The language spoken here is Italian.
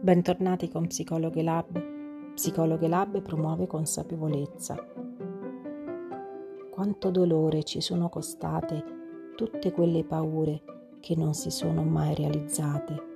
Bentornati con Psicologhe Lab. Psicologhe Lab promuove consapevolezza. Quanto dolore ci sono costate tutte quelle paure che non si sono mai realizzate.